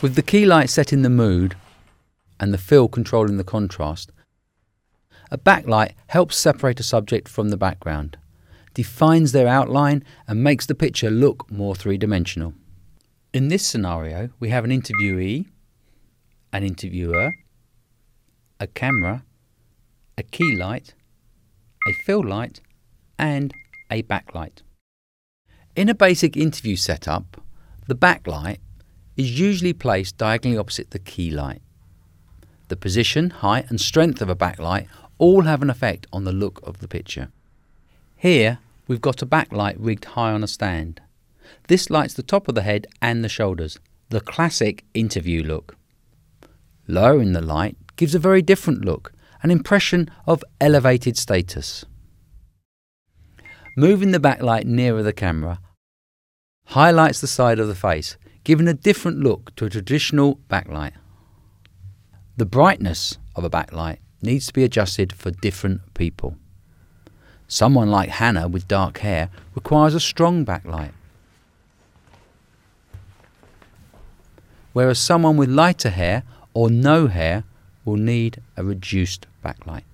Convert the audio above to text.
With the key light setting the mood and the fill controlling the contrast, a backlight helps separate a subject from the background, defines their outline, and makes the picture look more three dimensional. In this scenario, we have an interviewee, an interviewer, a camera, a key light, a fill light, and a backlight. In a basic interview setup, the backlight is usually placed diagonally opposite the key light. The position, height, and strength of a backlight all have an effect on the look of the picture. Here, we've got a backlight rigged high on a stand. This lights the top of the head and the shoulders, the classic interview look. Lowering the light gives a very different look, an impression of elevated status. Moving the backlight nearer the camera highlights the side of the face, giving a different look to a traditional backlight. The brightness of a backlight needs to be adjusted for different people. Someone like Hannah with dark hair requires a strong backlight. Whereas someone with lighter hair or no hair will need a reduced backlight.